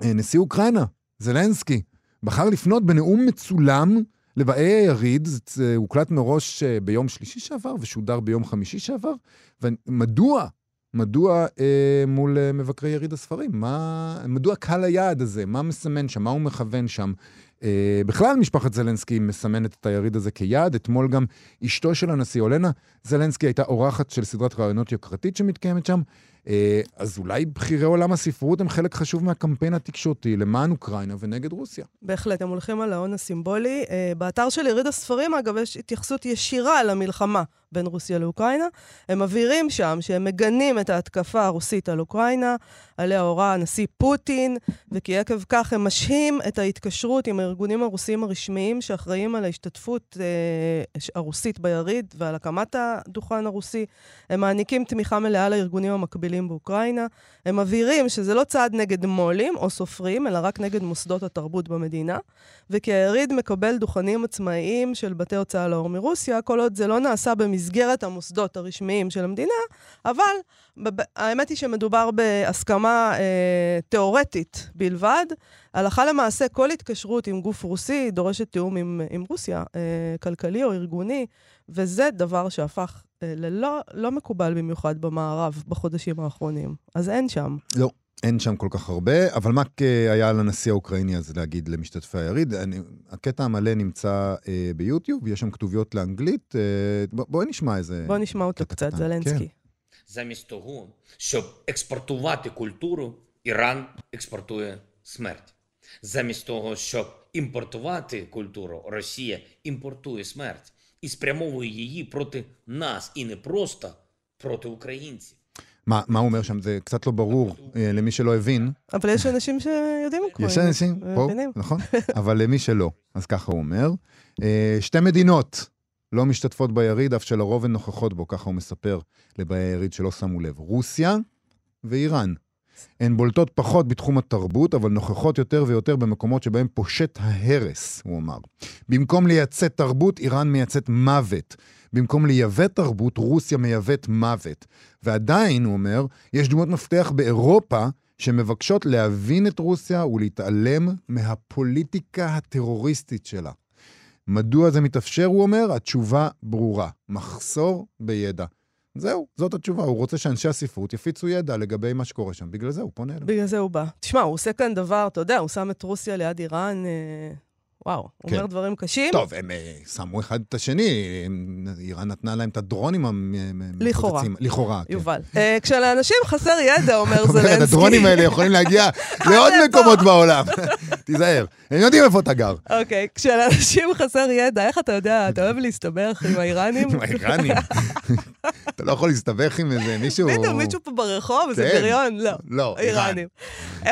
אה, נשיא אוקראינה, זלנסקי, בחר לפנות בנאום מצולם לבאי היריד, זה הוקלט מראש אה, ביום שלישי שעבר ושודר ביום חמישי שעבר. ומדוע? מדוע אה, מול אה, מבקרי יריד הספרים? מה, מדוע קהל היעד הזה? מה מסמן שם? מה הוא מכוון שם? אה, בכלל, משפחת זלנסקי מסמנת את היריד הזה כיעד. אתמול גם אשתו של הנשיא, אולנה זלנסקי, הייתה אורחת של סדרת רעיונות יוקרתית שמתקיימת שם. אה, אז אולי בכירי עולם הספרות הם חלק חשוב מהקמפיין התקשורתי למען אוקראינה ונגד רוסיה. בהחלט, הם הולכים על ההון הסימבולי. אה, באתר של יריד הספרים, אגב, יש התייחסות ישירה למלחמה בין רוסיה לאוקראינה. הם מבהירים שם שהם מגנים את ההתקפה הרוסית על אוקראינה, עליה הורה הנשיא פוטין, וכי עקב כך הם משהים את ההתקשרות עם הארגונים הרוסיים הרשמיים שאחראים על ההשתתפות אה, הרוסית ביריד ועל הקמת הדוכן הרוסי. הם מעניקים תמיכה מלאה לארגונים המקבילים באוקראינה. הם מבהירים שזה לא צעד נגד מו"לים או סופרים, אלא רק נגד מוסדות התרבות במדינה, וכי היריד מקבל דוכנים עצמאיים של בתי הוצאה לאור מרוסיה, כל עוד זה לא נעשה במסגרת המוסדות הרשמיים של המדינה, אבל האמת היא שמדובר בהסכמה אה, תיאורטית בלבד. הלכה למעשה, כל התקשרות עם גוף רוסי דורשת תיאום עם, עם רוסיה, אה, כלכלי או ארגוני, וזה דבר שהפך אה, ללא לא מקובל במיוחד במערב בחודשים האחרונים. אז אין שם. לא. אין שם כל כך הרבה, אבל מה אה, היה לנשיא האוקראיני הזה להגיד למשתתפי היריד? אני, הקטע המלא נמצא אה, ביוטיוב, יש שם כתוביות לאנגלית. אה, ב, בואי נשמע איזה... בואו נשמע אותו קטע קצת, קטן. זלנסקי. Замість того, щоб експортувати культуру, Іран експортує смерть. Замість того, щоб імпортувати культуру, Росія імпортує смерть і спрямовує її проти нас, і не просто проти українців. מה, מה הוא אומר שם? זה קצת לא ברור אה, למי שלא הבין. אבל יש אנשים שיודעים אוקראינית. יש אנשים פה. נכון? אבל למי שלא, אז ככה הוא אומר. אה, שתי מדינות לא משתתפות ביריד, אף שלרוב הן נוכחות בו, ככה הוא מספר לבאי היריד שלא שמו לב. רוסיה ואיראן. הן בולטות פחות בתחום התרבות, אבל נוכחות יותר ויותר במקומות שבהם פושט ההרס, הוא אמר. במקום לייצא תרבות, איראן מייצאת מוות. במקום לייבא תרבות, רוסיה מייבאת מוות. ועדיין, הוא אומר, יש דמות מפתח באירופה שמבקשות להבין את רוסיה ולהתעלם מהפוליטיקה הטרוריסטית שלה. מדוע זה מתאפשר, הוא אומר? התשובה ברורה, מחסור בידע. זהו, זאת התשובה. הוא רוצה שאנשי הספרות יפיצו ידע לגבי מה שקורה שם. בגלל זה הוא פונה אליו. בגלל זה הוא בא. תשמע, הוא עושה כאן דבר, אתה יודע, הוא שם את רוסיה ליד איראן, אה, וואו, הוא כן. אומר דברים קשים. טוב, הם אה, שמו אחד את השני, איראן נתנה להם את הדרונים המפוצצים. לכאורה. לכאורה, כן. יובל. אה, כשלאנשים חסר ידע, אומר זלנסקי. הדרונים האלה יכולים להגיע לעוד. מקומות בעולם. תיזהר, הם יודעים איפה אתה גר. אוקיי, כשלאנשים חסר ידע, איך אתה יודע, אתה אוהב להסתבך עם האיראנים? עם האיראנים. אתה לא יכול להסתבך עם איזה מישהו... בדיוק, מישהו פה ברחוב, איזה כן. בריון? לא. לא. איראנים.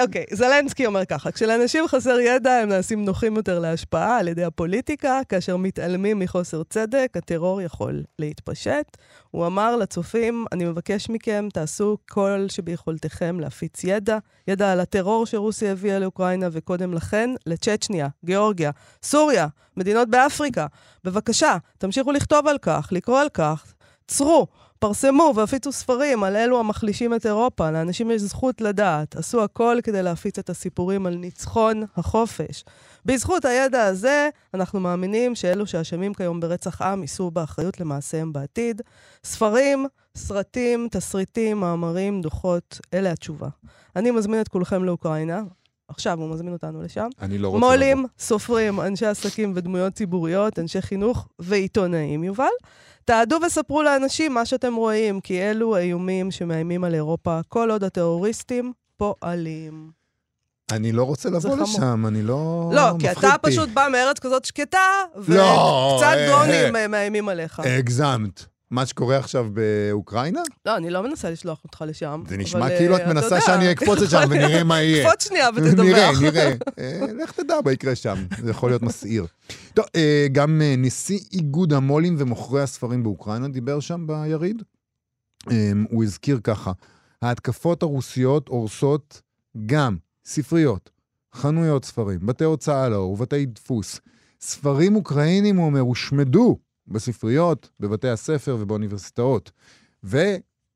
אוקיי, זלנסקי אומר ככה, כשלאנשים חסר ידע, הם נעשים נוחים יותר להשפעה על ידי הפוליטיקה, כאשר מתעלמים מחוסר צדק, הטרור יכול להתפשט. הוא אמר לצופים, אני מבקש מכם, תעשו כל שביכולתכם להפיץ ידע, ידע על הטרור שרוסיה הביאה לאוקראינה, וקודם לכן, לצ'צ'ניה, גיאורגיה, סוריה, מדינות באפריקה. בבקשה, תמשיכו לכתוב על כך, לקרוא על כך, צרו, פרסמו והפיצו ספרים על אלו המחלישים את אירופה. לאנשים יש זכות לדעת. עשו הכל כדי להפיץ את הסיפורים על ניצחון החופש. בזכות הידע הזה, אנחנו מאמינים שאלו שאשמים כיום ברצח עם יישאו באחריות למעשיהם בעתיד. ספרים, סרטים, תסריטים, מאמרים, דוחות, אלה התשובה. אני מזמין את כולכם לאוקראינה. עכשיו הוא מזמין אותנו לשם. אני לא רוצה... מו"לים, סופרים, אנשי עסקים ודמויות ציבוריות, אנשי חינוך ועיתונאים, יובל. תעדו וספרו לאנשים מה שאתם רואים, כי אלו האיומים שמאיימים על אירופה, כל עוד הטרוריסטים פועלים. אני לא רוצה לבוא. לשם, אני לא... לא, כי אתה. פשוט בא מארץ כזאת שקטה, לא, וקצת דרונים. אה, מאיימים עליך. הגזמת. מה שקורה עכשיו באוקראינה? לא, אני לא מנסה לשלוח אותך לשם. זה אבל, נשמע אה, כאילו את אתה מנסה שאני אקפוץ לשם ונראה מה יהיה. קפוץ שנייה ותדווח. נראה, נראה. אה, לך תדע מה יקרה שם, זה יכול להיות מסעיר. טוב, אה, גם אה, נשיא איגוד המו"לים ומוכרי הספרים באוקראינה דיבר שם ביריד. אה, הוא הזכיר ככה, ההתקפות הרוסיות הורסות גם ספריות, חנויות ספרים, בתי הוצאה לאור ובתי דפוס. ספרים אוקראינים, הוא אומר, הושמדו בספריות, בבתי הספר ובאוניברסיטאות. והוא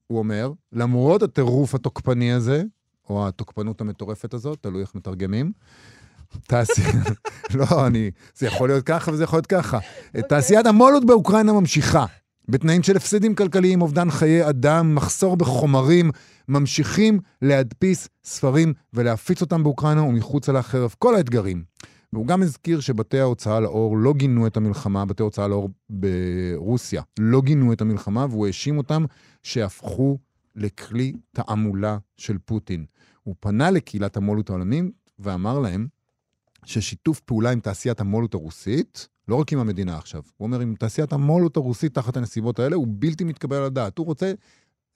אומר, למרות הטירוף התוקפני הזה, או התוקפנות המטורפת הזאת, תלוי איך מתרגמים, תעשייה, לא, אני, זה יכול להיות ככה וזה יכול להיות ככה. תעשיית המו"לות באוקראינה ממשיכה. בתנאים של הפסדים כלכליים, אובדן חיי אדם, מחסור בחומרים, ממשיכים להדפיס ספרים ולהפיץ אותם באוקראינה ומחוצה לה חרף כל האתגרים. והוא גם הזכיר שבתי ההוצאה לאור לא גינו את המלחמה, בתי ההוצאה לאור ברוסיה לא גינו את המלחמה, והוא האשים אותם שהפכו לכלי תעמולה של פוטין. הוא פנה לקהילת המו"לות העולמית ואמר להם ששיתוף פעולה עם תעשיית המו"לות הרוסית, לא רק עם המדינה עכשיו, הוא אומר, עם תעשיית המו"לות הרוסית תחת הנסיבות האלה, הוא בלתי מתקבל על הדעת. הוא רוצה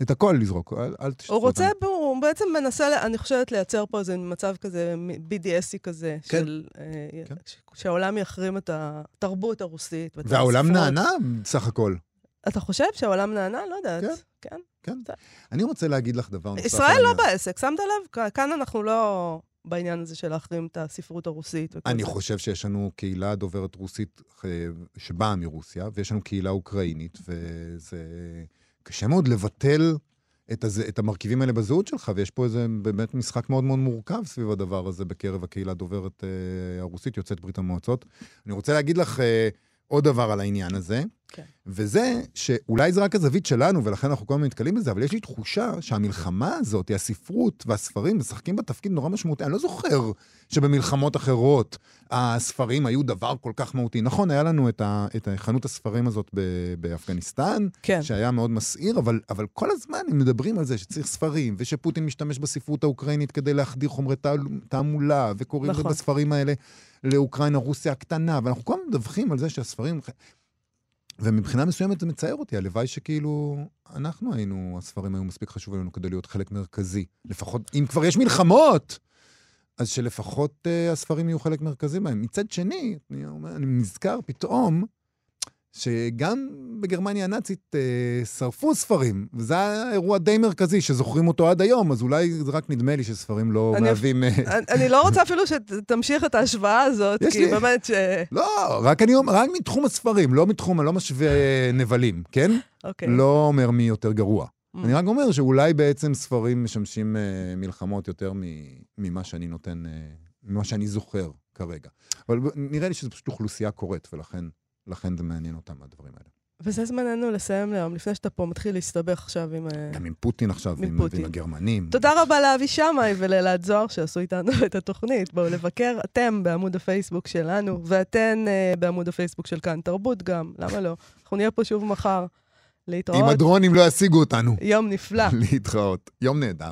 את הכל לזרוק, אל, אל תשתפו הוא רוצה, אותנו. הוא בעצם מנסה, אני חושבת, לייצר פה איזה מצב כזה, BDSי כזה, כן. של... אה, כן. שהעולם יחרים את התרבות הרוסית. והעולם. נענה בסך הכל. אתה חושב שהעולם נענה? לא יודעת. כן. כן. אני רוצה להגיד לך דבר נוסף. ישראל לא. בעסק, שמת לב? כאן אנחנו לא בעניין הזה של להחרים את הספרות הרוסית. אני זה. חושב שיש לנו קהילה דוברת רוסית אה, שבאה מרוסיה, ויש לנו קהילה אוקראינית, וזה קשה מאוד לבטל את, הזה, את המרכיבים האלה בזהות שלך, ויש פה איזה באמת משחק מאוד מאוד מורכב סביב הדבר הזה בקרב הקהילה הדוברת אה, הרוסית, יוצאת ברית המועצות. אני רוצה להגיד לך אה, עוד דבר על העניין הזה, כן. וזה שאולי זה רק הזווית שלנו, ולכן אנחנו כל הזמן נתקלים בזה, אבל יש לי תחושה שהמלחמה הזאת, הספרות והספרים, משחקים בה תפקיד נורא משמעותי. אני לא זוכר שבמלחמות אחרות הספרים היו דבר כל כך מהותי. נכון, היה לנו את, ה, את חנות הספרים הזאת באפגניסטן, כן. שהיה מאוד מסעיר, אבל, אבל כל הזמן הם מדברים על זה שצריך ספרים, ושפוטין משתמש בספרות האוקראינית כדי להחדיר חומרי תעמולה, וקוראים נכון. בספרים האלה לאוקראינה, רוסיה הקטנה, ואנחנו כל הזמן מדווחים על זה שהספרים... ומבחינה מסוימת זה מצער אותי, הלוואי שכאילו אנחנו היינו, הספרים היו מספיק חשובים לנו כדי להיות חלק מרכזי. לפחות, אם כבר יש מלחמות, אז שלפחות uh, הספרים יהיו חלק מרכזי בהם. מצד שני, אני, אומר, אני נזכר פתאום שגם בגרמניה הנאצית אה, שרפו ספרים, וזה היה אירוע די מרכזי שזוכרים אותו עד היום, אז אולי זה רק נדמה לי שספרים לא אני- מהווים... אה, אני- אני לא רוצה אפילו שתמשיך את ההשוואה הזאת, כי לי- באמת ש... לא, רק אני אומר, רק מתחום הספרים, לא מתחום, אני לא משווה אה, נבלים, כן? אוקיי. לא אומר מי יותר גרוע. Mm. אני רק אומר שאולי בעצם ספרים משמשים אה, מלחמות יותר ממה שאני נותן, אה, ממה שאני זוכר כרגע. אבל נראה לי שזו פשוט אוכלוסייה קוראת, ולכן לכן זה מעניין אותם, הדברים האלה. וזה זמננו לסיים להיום, לפני שאתה פה מתחיל להסתבך עכשיו עם... אה, גם עם פוטין עכשיו, עם פוטין. ועם הגרמנים. תודה רבה לאבי שמאי ולאלעד זוהר שעשו איתנו את התוכנית. בואו לבקר אתם בעמוד הפייסבוק שלנו, ואתן uh, בעמוד הפייסבוק של כאן תרבות גם, למה לא? אנחנו נהיה פה שוב מחר. אם להתראות. הדרונים לא ישיגו אותנו. יום נפלא. להתראות. יום נהדר.